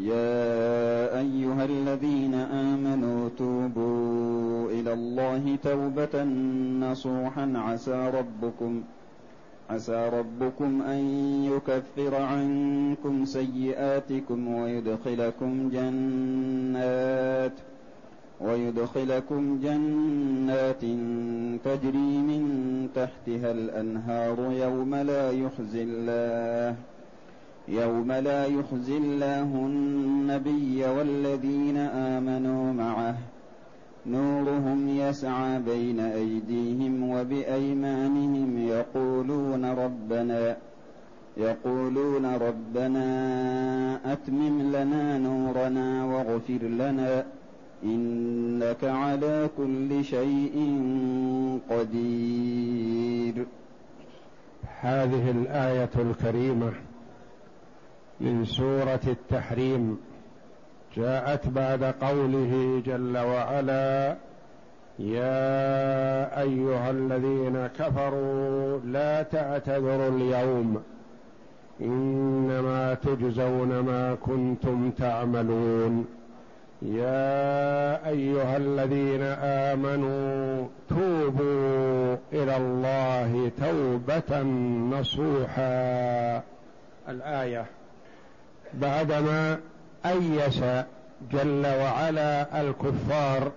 يا أيها الذين آمنوا توبوا إلى الله توبة نصوحا. عسى ربكم عسى ربكم أن يكفر عنكم سيئاتكم ويدخلكم جنات ويدخلكم جنات تجري من تحتها الأنهار يوم لا يخزي الله. يوم لا يخزي الله النبي والذين امنوا معه نورهم يسعى بين ايديهم وبايمانهم يقولون ربنا يقولون ربنا اتمم لنا نورنا واغفر لنا انك على كل شيء قدير هذه الآية الكريمة من سورة التحريم. جاءت بعد قوله جل وعلا يا أيها الذين كفروا لا تعتذروا اليوم إنما تجزون ما كنتم تعملون. يا أيها الذين آمنوا توبوا إلى الله توبة نصوحا. الآية بعدما أيس جل وعلا الكفار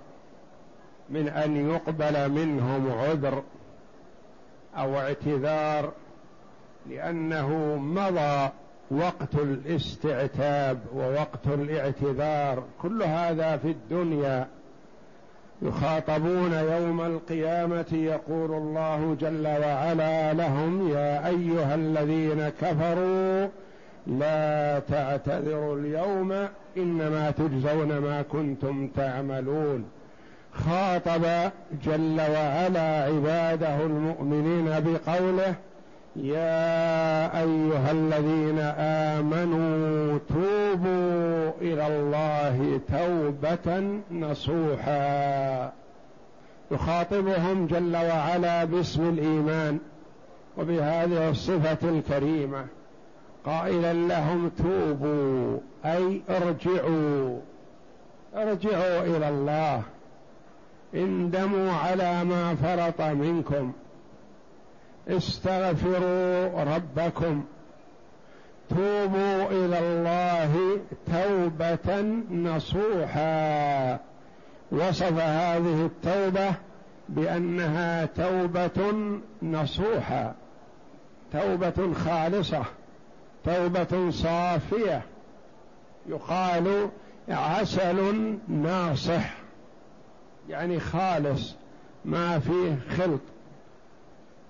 من أن يقبل منهم عذر أو اعتذار لأنه مضى وقت الاستعتاب ووقت الاعتذار. كل هذا في الدنيا. يخاطبون يوم القيامة يقول الله جل وعلا لهم يا أيها الذين كفروا لا تعتذروا اليوم إنما تجزون ما كنتم تعملون. خاطب جل وعلا عباده المؤمنين بقوله يا أيها الذين آمنوا توبوا إلى الله توبة نصوحا. يخاطبهم جل وعلا باسم الإيمان وبهذه الصفة الكريمة. قائلا لهم توبوا أي ارجعوا. ارجعوا إلى الله. اندموا على ما فرط منكم. استغفروا ربكم. توبوا إلى الله توبة نصوحا. وصف هذه التوبة بأنها توبة نصوحا. توبة خالصة. توبة صافية. يقال عسل ناصح. يعني خالص ما فيه خلط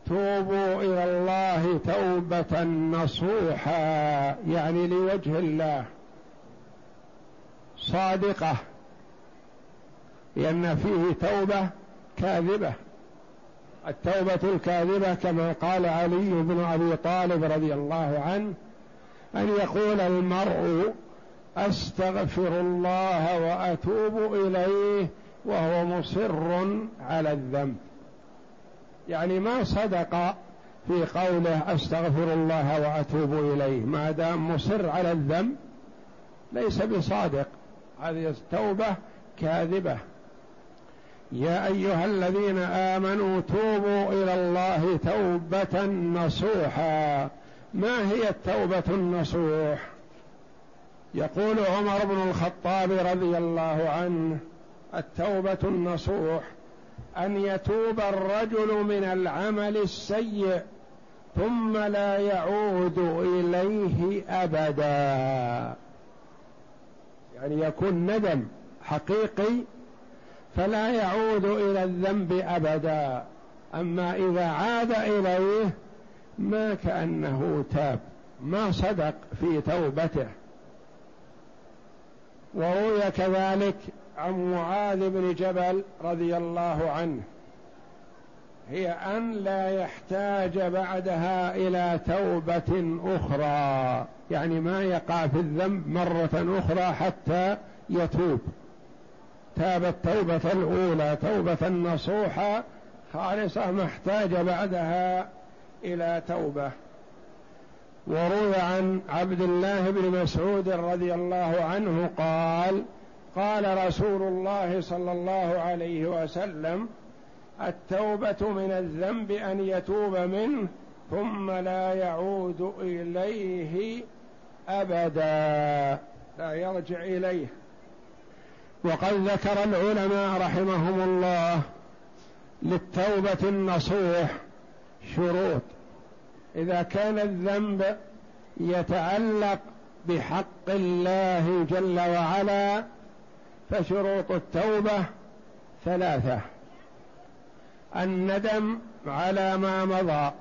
توبوا إلى الله توبة نصوحا يعني لوجه الله. صادقة. لأن فيه توبة كاذبة. التوبة الكاذبة كما قال علي بن أبي طالب رضي الله عنه أن يقول المرء أستغفر الله وأتوب إليه وهو مصر على الذنب. يعني ما صدق في قوله أستغفر الله وأتوب إليه ما دام مصر على الذنب ليس بصادق. هذه التوبة كاذبة. يا أيها الذين آمنوا توبوا إلى الله توبة نصوحا. ما هي التوبة النصوح؟ يقول عمر بن الخطاب رضي الله عنه التوبة النصوح أن يتوب الرجل من العمل السيء ثم لا يعود إليه أبدا. يعني يكون ندم حقيقي فلا يعود إلى الذنب أبدا. أما إذا عاد إليه ما كأنه تاب ما صدق في توبته. وروي كذلك عن معاذ بن جبل رضي الله عنه هي أن لا يحتاج بعدها إلى توبة أخرى يعني ما يقع في الذنب مرة أخرى حتى يتوب. تاب التوبه الأولى توبة نصوحه خالصة ما احتاج بعدها إلى توبة. وروي عن عبد الله بن مسعود رضي الله عنه قال قال رسول الله صلى الله عليه وسلم التوبة من الذنب أن يتوب منه ثم لا يعود إليه أبدا لا يرجع إليه. وقد ذكر العلماء رحمهم الله للتوبة النصوح شروط. إذا كان الذنب يتعلق بحق الله جل وعلا فشروط التوبة ثلاثة. الندم على ما مضى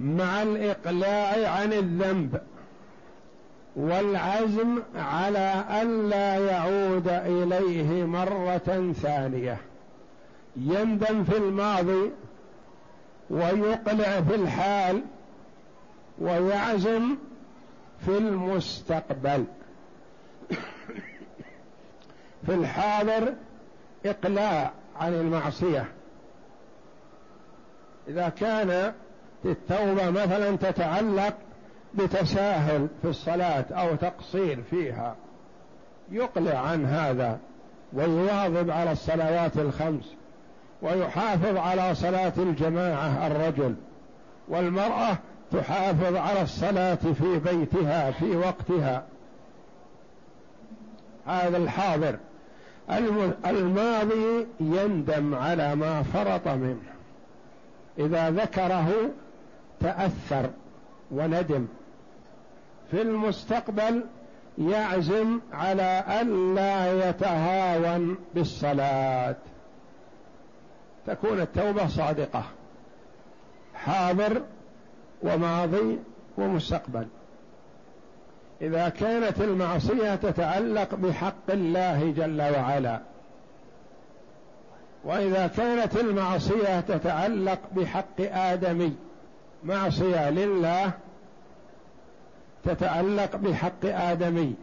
مع الإقلاع عن الذنب والعزم على الا يعود إليه مرة ثانية. يندم في الماضي ويقلع في الحال ويعزم في المستقبل. في الحاضر إقلاع عن المعصية. إذا كان التوبة مثلا تتعلق بتساهل في الصلاة أو تقصير فيها يقلع عن هذا ويواظب على الصلوات الخمس. ويحافظ على صلاة الجماعة الرجل والمرأة تحافظ على الصلاة في بيتها في وقتها. هذا الحاضر. الماضي يندم على ما فرط منه. إذا ذكره تأثر وندم. في المستقبل يعزم على الا يتهاون بالصلاة. تكون التوبة صادقة. حاضر وماضي ومستقبل. إذا كانت المعصية تتعلق بحق الله جل وعلا وإذا كانت المعصية تتعلق بحق ادمي معصية لله تتعلق بحق ادمي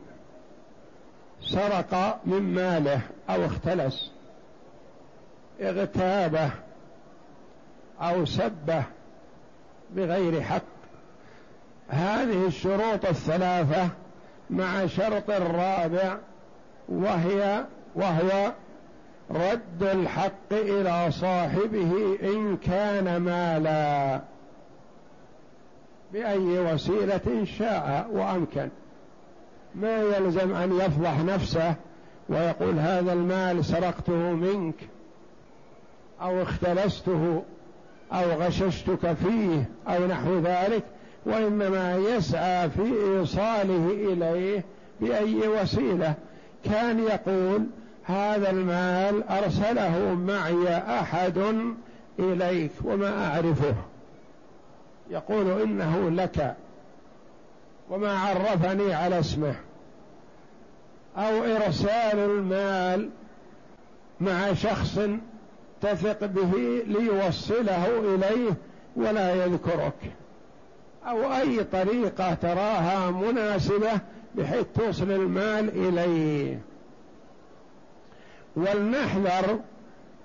سرق من ماله أو اختلس. اغتابه أو سبه بغير حق. هذه الشروط الثلاثة مع شرط الرابع وهي وهو رد الحق إلى صاحبه إن كان مالا بأي وسيلة شاء وأمكن. ما يلزم أن يفضح نفسه ويقول هذا المال سرقته منك. أو اختلسته أو غششتك فيه أو نحو ذلك وإنما يسعى في إيصاله إليه بأي وسيلة. كان يقول هذا المال أرسله معي أحد إليك وما أعرفه. يقول إنه لك وما عرفني على اسمه. أو إرسال المال مع شخص تثق به ليوصله إليه ولا يذكرك. أو أي طريقة تراها مناسبة بحيث توصل المال إليه. ولنحذر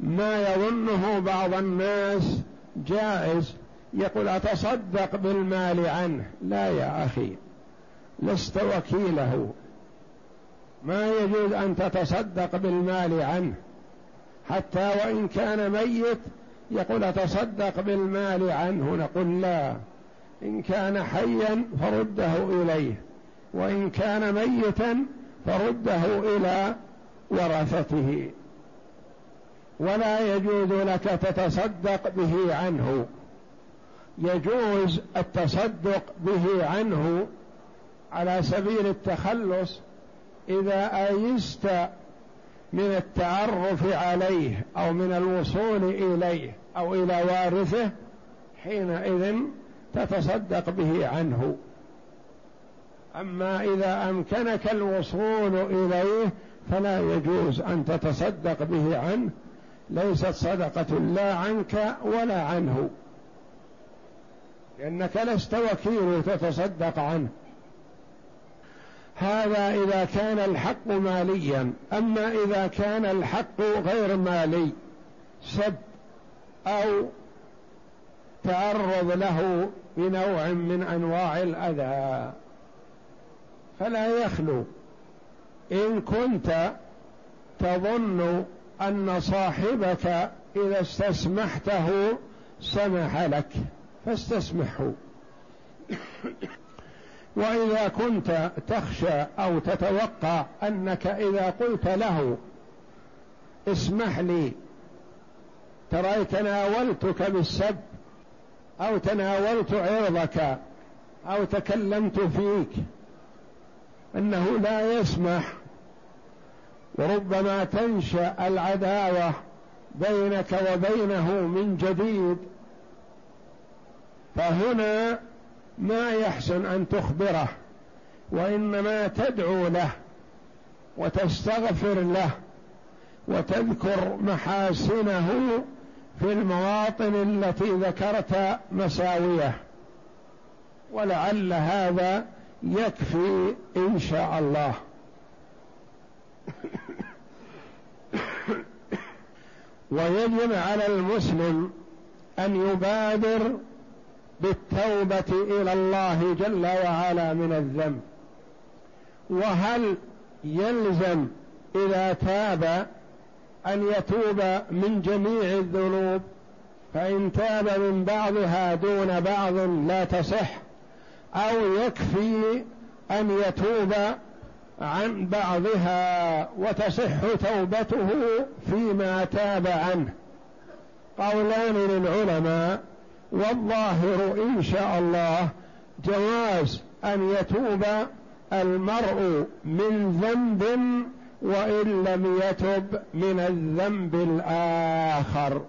ما يظنه بعض الناس جائز يقول أتصدق بالمال عنه. لا يا أخي لست وكيله. ما يجوز أن تتصدق بالمال عنه. حتى وإن كان ميت يقول أتصدق بالمال عنه نقول لا. إن كان حيا فرده إليه وإن كان ميتا فرده إلى ورثته. ولا يجوز لك تتصدق به عنه. يجوز التصدق به عنه على سبيل التخلص إذا أيست من التعرف عليه أو من الوصول إليه أو إلى وارثه حينئذ تتصدق به عنه. أما إذا أمكنك الوصول إليه فلا يجوز أن تتصدق به عنه ليست صدقة لا عنك ولا عنه. لأنك لست وكيل تتصدق عنه. هذا إذا كان الحق ماليا. أما إذا كان الحق غير مالي سب أو تعرض له بنوع من أنواع الأذى. فلا يخلو. إن كنت تظن أن صاحبك إذا استسمحته سمح لك فاستسمحه وإذا كنت تخشى أو تتوقع أنك إذا قلت له اسمح لي ترى تناولتك بالسب أو تناولت عرضك أو تكلمت فيك إنه لا يسمح. وربما تنشأ العداوة بينك وبينه من جديد. فهنا ما يحسن أن تخبره وإنما تدعو له وتستغفر له وتذكر محاسنه في المواطن التي ذكرت مساويه. ولعل هذا يكفي إن شاء الله. ويجب على المسلم أن يبادر بالتوبة إلى الله جل وعلا من الذنب. وهل يلزم إذا تاب أن يتوب من جميع الذنوب؟ فإن تاب من بعضها دون بعض لا تصح. أو يكفي أن يتوب عن بعضها وتصح توبته فيما تاب عنه. قولان للعلماء والظاهر إن شاء الله جواز أن يتوب المرء من ذنب وإن لم يتب من الذنب الآخر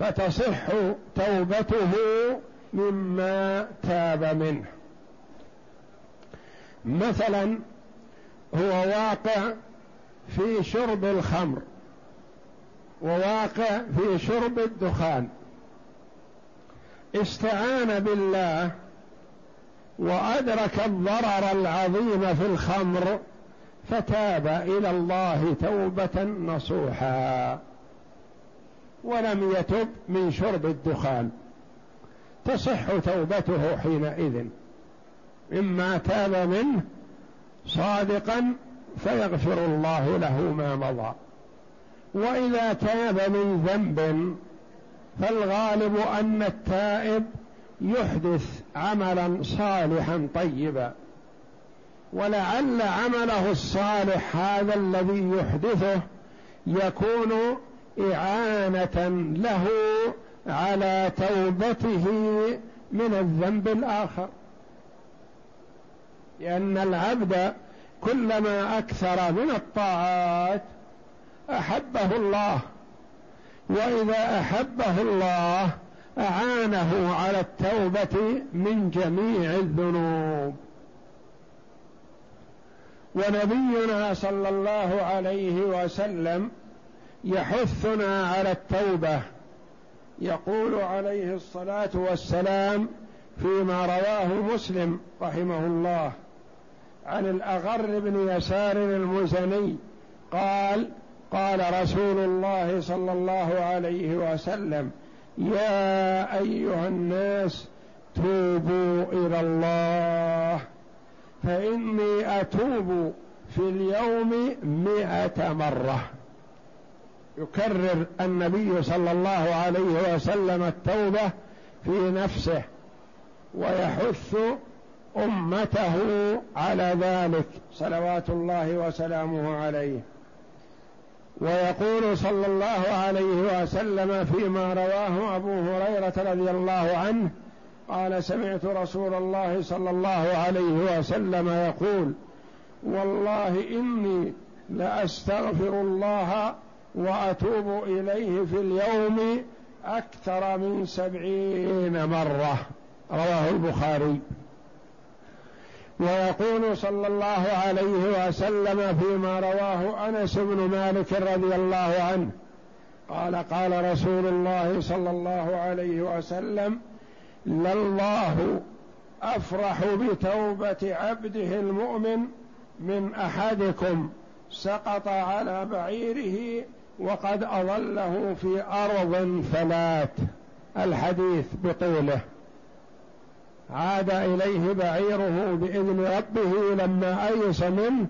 فتصح توبته مما تاب منه. مثلا هو واقع في شرب الخمر وواقع في شرب الدخان. استعان بالله وأدرك الضرر العظيم في الخمر فتاب إلى الله توبة نصوحا ولم يتب من شرب الدخان تصح توبته حينئذ. مما تاب منه صادقا فيغفر الله له ما مضى. وإذا تاب من ذنب فالغالب أن التائب يحدث عملا صالحا طيبا. ولعل عمله الصالح هذا الذي يحدثه يكون إعانة له على توبته من الذنب الآخر. لأن العبد كلما أكثر من الطاعات أحبه الله. وإذا أحبه الله أعانه على التوبة من جميع الذنوب. ونبينا صلى الله عليه وسلم يحثنا على التوبة. يقول عليه الصلاة والسلام فيما رواه مسلم رحمه الله عن الأغر بن يسار المزني قال قال رسول الله صلى الله عليه وسلم يا أيها الناس توبوا إلى الله فإني أتوب في اليوم مائه مرة. يكرر النبي صلى الله عليه وسلم التوبة في نفسه ويحث أمته على ذلك صلوات الله وسلامه عليه. ويقول صلى الله عليه وسلم فيما رواه أبو هريرة رضي الله عنه قال سمعت رسول الله صلى الله عليه وسلم يقول والله إني لأستغفر الله وأتوب إليه في اليوم أكثر من سبعين مرة. رواه البخاري. ويقول صلى الله عليه وسلم فيما رواه أنس بن مالك رضي الله عنه قال قال رسول الله صلى الله عليه وسلم لله أفرح بتوبة عبده المؤمن من أحدكم سقط على بعيره وقد اظله في أرض فلات. الحديث بطوله. عاد إليه بعيره بإذن ربه لما أيس منه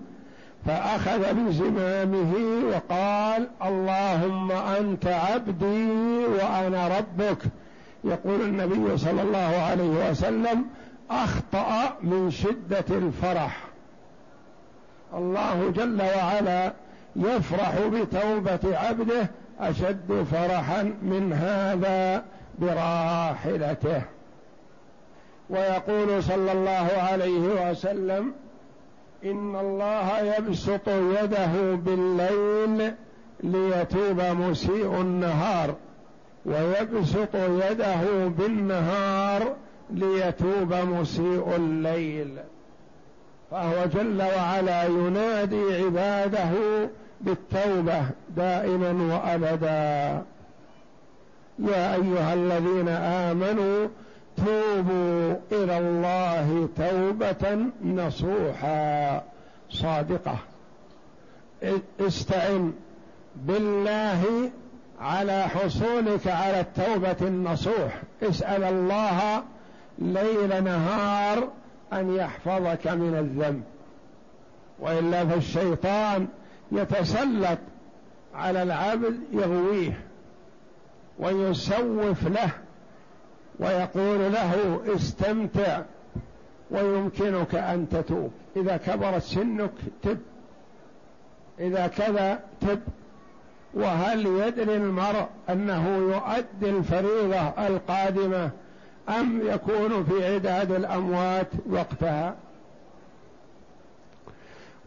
فأخذ بزمامه وقال اللهم أنت عبدي وأنا ربك. يقول النبي صلى الله عليه وسلم أخطأ من شدة الفرح. الله جل وعلا يفرح بتوبة عبده أشد فرحا من هذا براحلته. ويقول صلى الله عليه وسلم إن الله يبسط يده بالليل ليتوب مسيء النهار ويبسط يده بالنهار ليتوب مسيء الليل فهو جل وعلا ينادي عباده بالتوبة دائما وأبدا. يا أيها الذين آمنوا توبوا إلى الله توبة نصوحا. صادقة. استعن بالله على حصولك على التوبة النصوح. اسأل الله ليل نهار أن يحفظك من الذنب. وإلا فالشيطان يتسلط على العبد يغويه ويسوف له ويقول له استمتع ويمكنك أن تتوب. إذا كبرت سنك تب. إذا كذا تب. وهل يدري المرء أنه يؤدي الفريضة القادمة أم يكون في عداد الأموات وقتها؟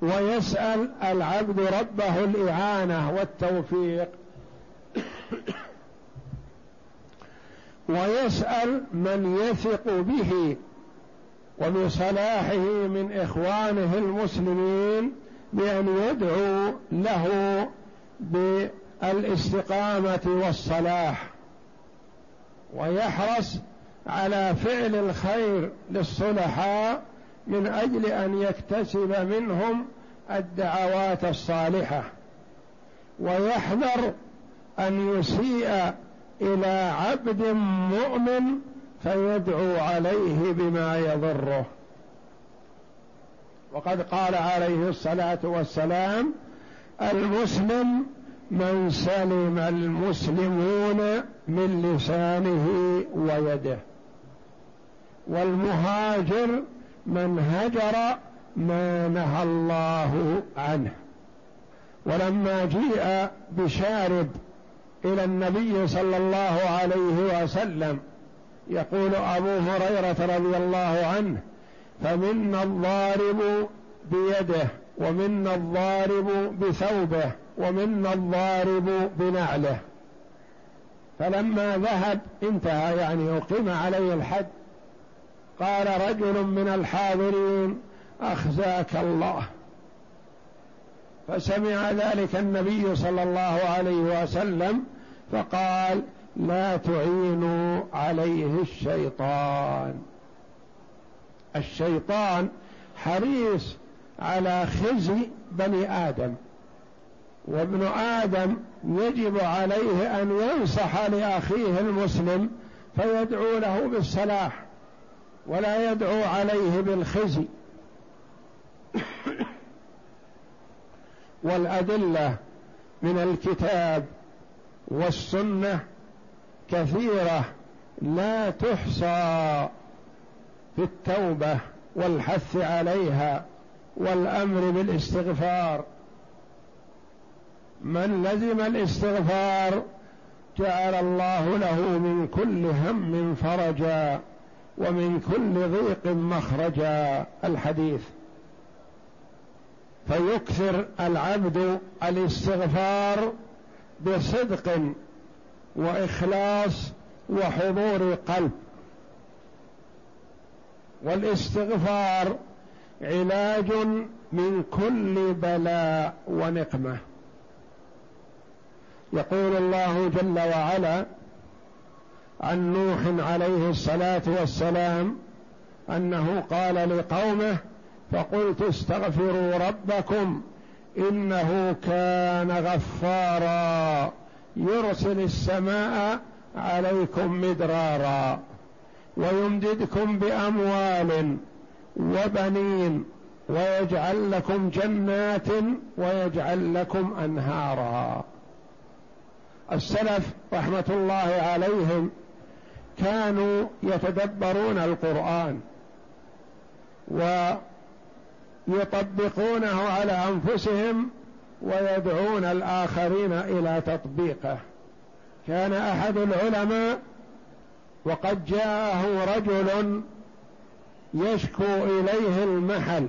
ويسأل العبد ربه الإعانة والتوفيق. ويسأل من يثق به وبصلاحه من إخوانه المسلمين بأن يدعو له بالإستقامة والصلاح ويحرص على فعل الخير للصلحاء من أجل أن يكتسب منهم الدعوات الصالحة ويحذر أن يسيء إلى عبد مؤمن فيدعو عليه بما يضره. وقد قال عليه الصلاة والسلام المسلم من سلم المسلمون من لسانه ويده. والمهاجر من هجر ما نهى الله عنه. ولما جيء بشارب إلى النبي صلى الله عليه وسلم. يقول أبو هريرة رضي الله عنه فمنا الضارب بيده ومنا الضارب بثوبه ومنا الضارب بنعله. فلما ذهب انتهى يعني أقيم عليه الحد. قال رجل من الحاضرين أخزاك الله. فسمع ذلك النبي صلى الله عليه وسلم فقال لا تعينوا عليه الشيطان. الشيطان حريص على خزي بني آدم وابن آدم يجب عليه أن ينصح لأخيه المسلم فيدعو له بالصلاح ولا يدعو عليه بالخزي. والأدلة من الكتاب والسنة كثيرة لا تحصى في التوبة والحث عليها والأمر بالاستغفار. من لزم الاستغفار جعل الله له من كل هم فرجا ومن كل ضيق مخرجا. الحديث. فيكثر العبد الاستغفار بصدق وإخلاص وحضور قلب والاستغفار علاج من كل بلاء ونقمة. يقول الله جل وعلا عن نوح عليه الصلاة والسلام أنه قال لقومه فقلت استغفروا ربكم إنه كان غفارا. يرسل السماء عليكم مدرارا. ويمددكم بأموال وبنين ويجعل لكم جنات ويجعل لكم أنهارا. السلف رحمة الله عليهم كانوا يتدبرون القرآن. ويطبقونه على أنفسهم ويدعون الآخرين إلى تطبيقه. كان أحد العلماء وقد جاءه رجل يشكو إليه المحل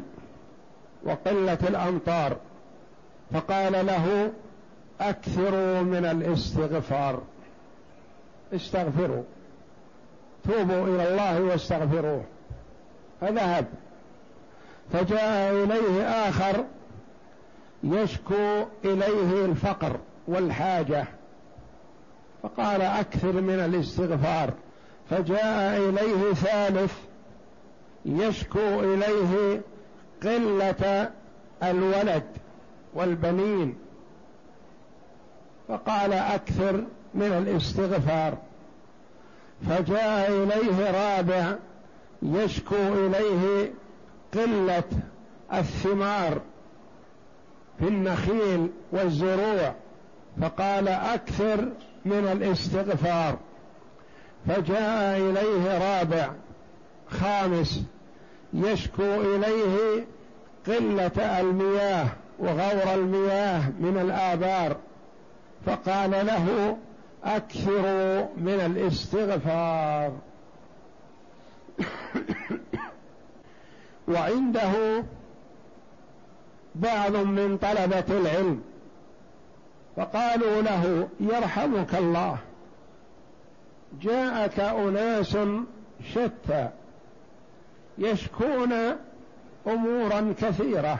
وقلة الأمطار فقال له أكثروا من الاستغفار. استغفروا توبوا إلى الله واستغفروه فذهب. فجاء إليه آخر يشكو إليه الفقر والحاجة فقال أكثر من الاستغفار. فجاء إليه ثالث يشكو إليه قلة الولد والبنين فقال أكثر من الاستغفار. فجاء إليه رابع يشكو إليه قلة الثمار في النخيل والزروع فقال أكثر من الاستغفار. فجاء إليه رابع خامس يشكو إليه قلة المياه وغور المياه من الآبار فقال له أكثروا من الاستغفار. وعنده بعض من طلبة العلم فقالوا له يرحمك الله. جاءك أناس شتى يشكون أمورا كثيرة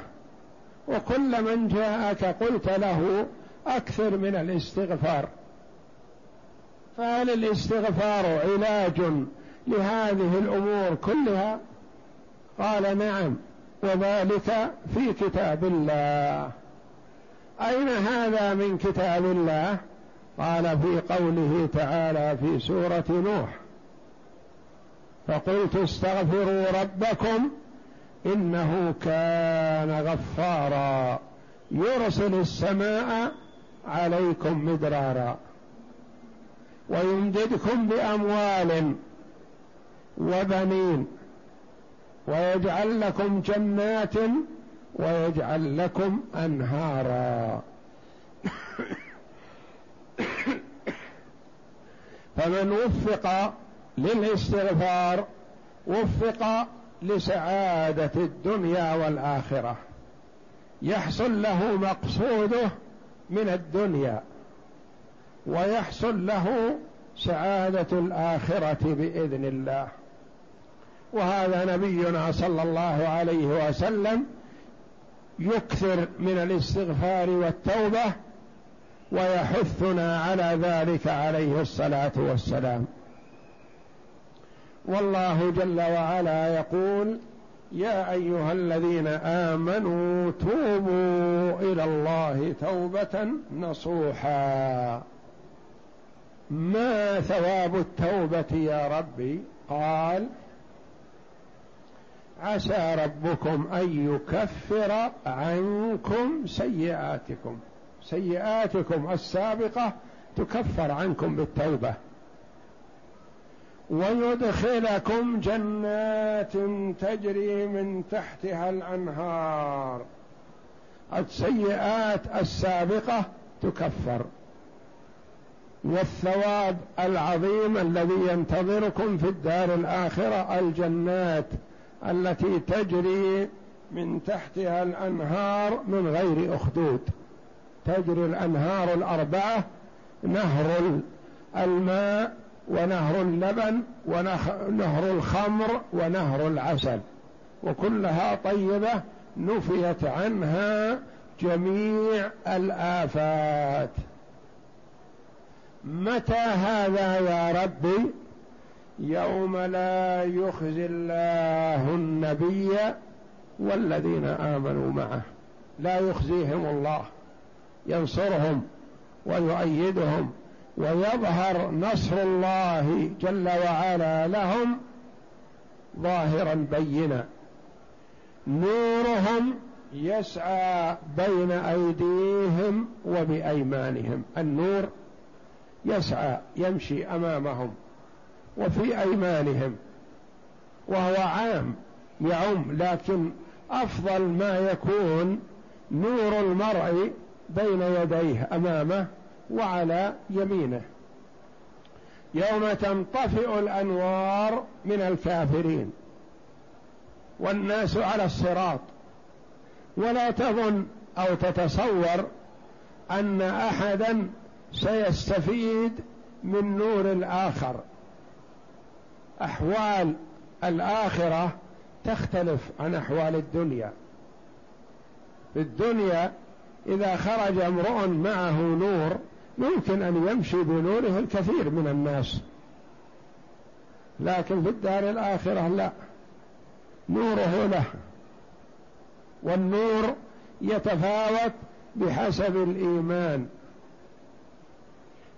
وكل من جاءك قلت له أكثر من الاستغفار. فهل الاستغفار علاج لهذه الأمور كلها؟ قال نعم وذلك في كتاب الله. أين هذا من كتاب الله؟ قال في قوله تعالى في سورة نوح. فقلت استغفروا ربكم إنه كان غفارا. يرسل السماء عليكم مدرارا. ويمددكم بأموال وبنين. ويجعل لكم جنات ويجعل لكم أنهارا. فمن وفق للاستغفار وفق لسعادة الدنيا والآخرة يحصل له مقصوده من الدنيا ويحصل له سعادة الآخرة بإذن الله. وهذا نبينا صلى الله عليه وسلم يكثر من الاستغفار والتوبة ويحثنا على ذلك عليه الصلاة والسلام. والله جل وعلا يقول يا أيها الذين آمنوا توبوا إلى الله توبة نصوحا. ما ثواب التوبة يا ربي؟ قال عسى ربكم أن يكفر عنكم سيئاتكم. سيئاتكم السابقة تكفر عنكم بالتوبة. ويدخلكم جنات تجري من تحتها الأنهار. السيئات السابقة تكفر. والثواب العظيم الذي ينتظركم في الدار الآخرة الجنات. التي تجري من تحتها الأنهار من غير أخدود. تجري الأنهار الأربعة نهر الماء ونهر اللبن ونهر الخمر ونهر العسل. وكلها طيبة نفيت عنها جميع الآفات. متى هذا يا ربي؟ يوم لا يخزي الله النبي والذين آمنوا معه. لا يخزيهم الله. ينصرهم ويؤيدهم ويظهر نصر الله جل وعلا لهم ظاهرا بينا. نورهم يسعى بين أيديهم وبأيمانهم. النور يسعى يمشي أمامهم. وفي أيمانهم وهو عام يعم لكن أفضل ما يكون نور المرء بين يديه أمامه وعلى يمينه. يوم تنطفئ الأنوار من الكافرين والناس على الصراط. ولا تظن أو تتصور أن أحدا سيستفيد من نور الآخر. أحوال الآخرة تختلف عن أحوال الدنيا. في الدنيا إذا خرج امرؤ معه نور يمكن أن يمشي بنوره الكثير من الناس. لكن في الدار الآخرة لا. نوره له. والنور يتفاوت بحسب الإيمان.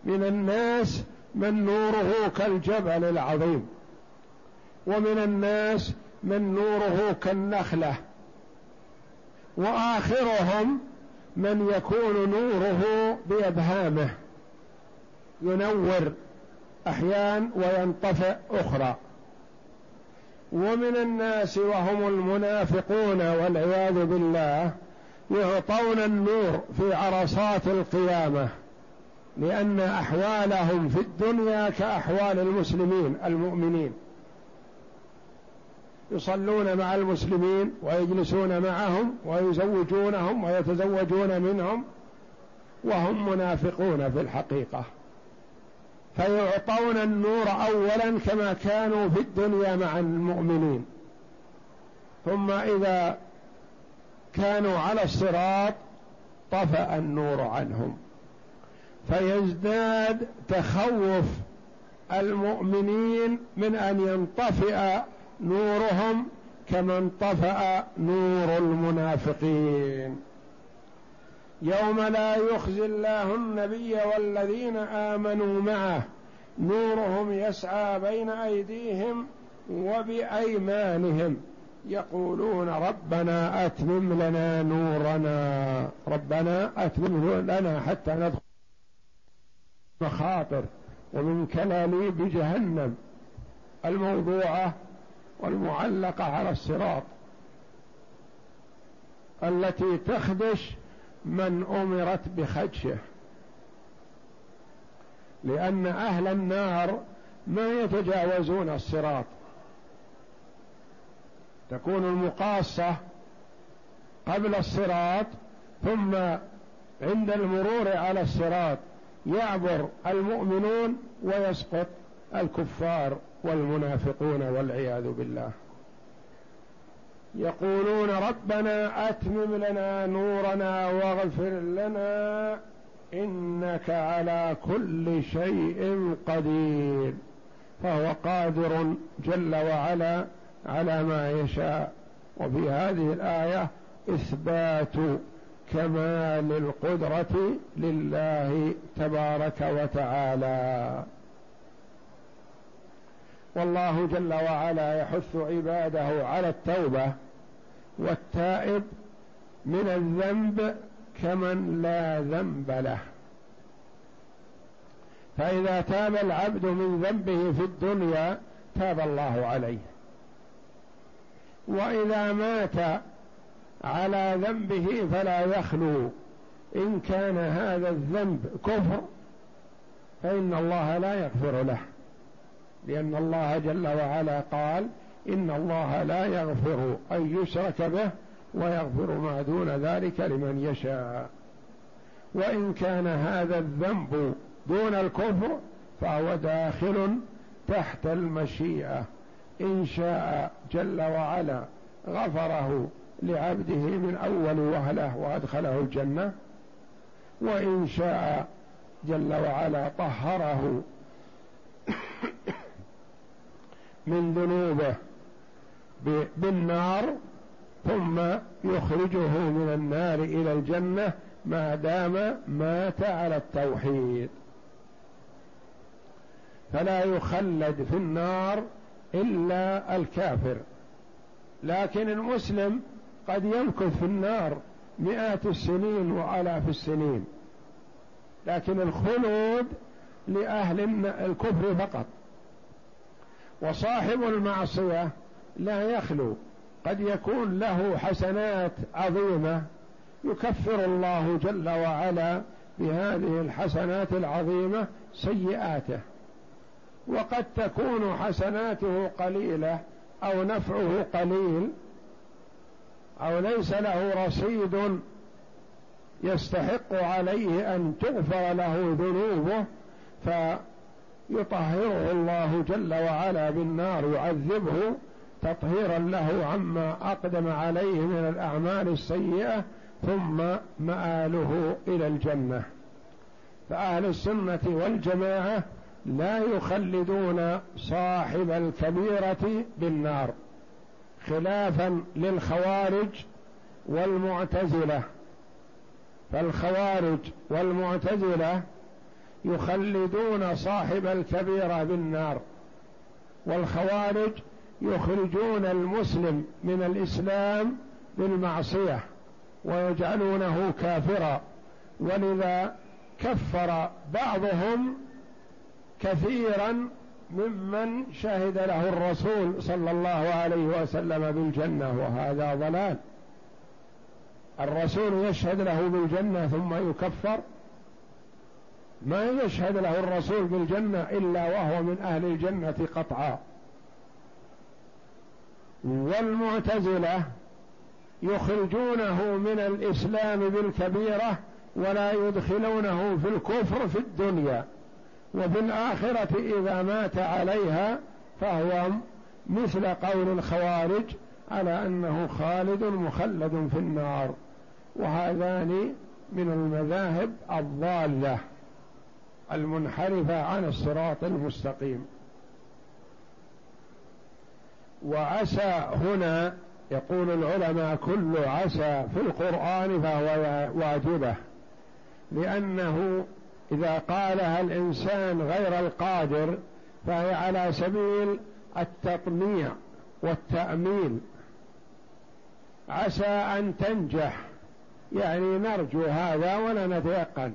من الناس من نوره كالجبل العظيم. ومن الناس من نوره كالنخلة. وآخرهم من يكون نوره بأبهامه. ينور أحيان وينطفئ أخرى. ومن الناس وهم المنافقون والعياذ بالله يعطون النور في عرصات القيامة لأن أحوالهم في الدنيا كأحوال المسلمين المؤمنين. يصلون مع المسلمين ويجلسون معهم ويزوجونهم ويتزوجون منهم وهم منافقون في الحقيقة. فيعطون النور اولا كما كانوا في الدنيا مع المؤمنين. ثم إذا كانوا على الصراط طفأ النور عنهم. فيزداد تخوف المؤمنين من أن ينطفئ نورهم كما انطفأ نور المنافقين. يوم لا يخزي الله النبي والذين آمنوا معه نورهم يسعى بين أيديهم وبأيمانهم يقولون ربنا أتمم لنا نورنا ربنا أتمم لنا حتى ندخل مخاطر ومن كلاليب جهنم. الموضوعة والمعلقة على الصراط التي تخدش من أمرت بخدشه. لأن أهل النار ما يتجاوزون الصراط. تكون المقاصة قبل الصراط ثم عند المرور على الصراط يعبر المؤمنون ويسقط الكفار. والمنافقون والعياذ بالله. يقولون ربنا أتمم لنا نورنا واغفر لنا إنك على كل شيء قدير. فهو قادر جل وعلا على ما يشاء. وفي هذه الآية إثبات كمال القدرة لله تبارك وتعالى. والله جل وعلا يحث عباده على التوبة والتائب من الذنب كمن لا ذنب له. فإذا تاب العبد من ذنبه في الدنيا تاب الله عليه. وإذا مات على ذنبه فلا يخلو. إن كان هذا الذنب كفر فإن الله لا يغفر له. لأن الله جل وعلا قال إن الله لا يغفر أن يشرك به ويغفر ما دون ذلك لمن يشاء. وإن كان هذا الذنب دون الكفر فهو داخل تحت المشيئة. إن شاء جل وعلا غفره لعبده من أول وهلة وأدخله الجنة. وإن شاء جل وعلا طهره من ذنوبه بالنار ثم يخرجه من النار إلى الجنة ما دام مات على التوحيد. فلا يخلد في النار إلا الكافر. لكن المسلم قد يمكث في النار مئات السنين وآلاف السنين. لكن الخلود لأهل الكفر فقط. وصاحب المعصية لا يخلو. قد يكون له حسنات عظيمة يكفر الله جل وعلا بهذه الحسنات العظيمة سيئاته. وقد تكون حسناته قليلة أو نفعه قليل أو ليس له رصيد يستحق عليه أن تغفر له ذنوبه فيطهره الله جل وعلا بالنار يعذبه تطهيرا له عما أقدم عليه من الأعمال السيئة ثم مآله إلى الجنة. فأهل السنة والجماعة لا يخلدون صاحب الكبيرة بالنار خلافا للخوارج والمعتزلة. فالخوارج والمعتزلة يخلدون صاحب الكبيرة بالنار والخوارج يخرجون المسلم من الإسلام بالمعصية ويجعلونه كافرا. ولذا كفر بعضهم كثيرا ممن شهد له الرسول صلى الله عليه وسلم بالجنة وهذا ضلال. الرسول يشهد له بالجنة ثم يكفر ما يشهد له الرسول بالجنة إلا وهو من أهل الجنة قطعا. والمعتزلة يخرجونه من الإسلام بالكبيرة ولا يدخلونه في الكفر في الدنيا. وفي الآخرة إذا مات عليها فهو مثل قول الخوارج على أنه خالد مخلد في النار. وهذان من المذاهب الضالة. المنحرفة عن الصراط المستقيم. وعسى هنا يقول العلماء كل عسى في القرآن فهو واجبة لأنه إذا قالها الإنسان غير القادر فهي على سبيل التطميع والتأمين عسى أن تنجح يعني نرجو هذا ولا نتيقن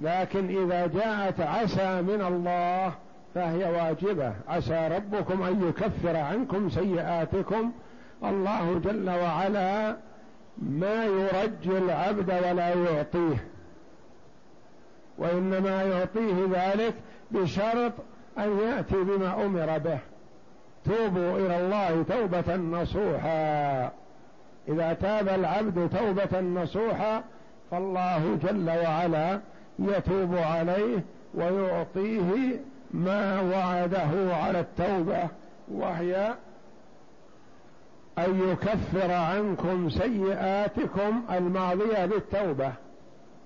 لكن إذا جاءت عسى من الله فهي واجبة. عسى ربكم أن يكفر عنكم سيئاتكم. الله جل وعلا ما يرجي العبد ولا يعطيه. وإنما يعطيه ذلك بشرط أن يأتي بما أمر به. توبوا إلى الله توبة نصوحا. إذا تاب العبد توبة نصوحا فالله جل وعلا يتوب عليه ويعطيه ما وعده على التوبة وهي أن يكفر عنكم سيئاتكم الماضية بالتوبه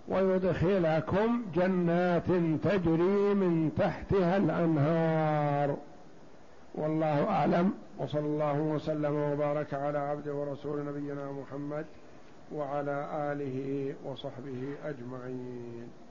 ويدخلكم جنات تجري من تحتها الأنهار. والله أعلم. وصلى الله وسلم وبارك على عبده ورسول نبينا محمد وعلى آله وصحبه أجمعين.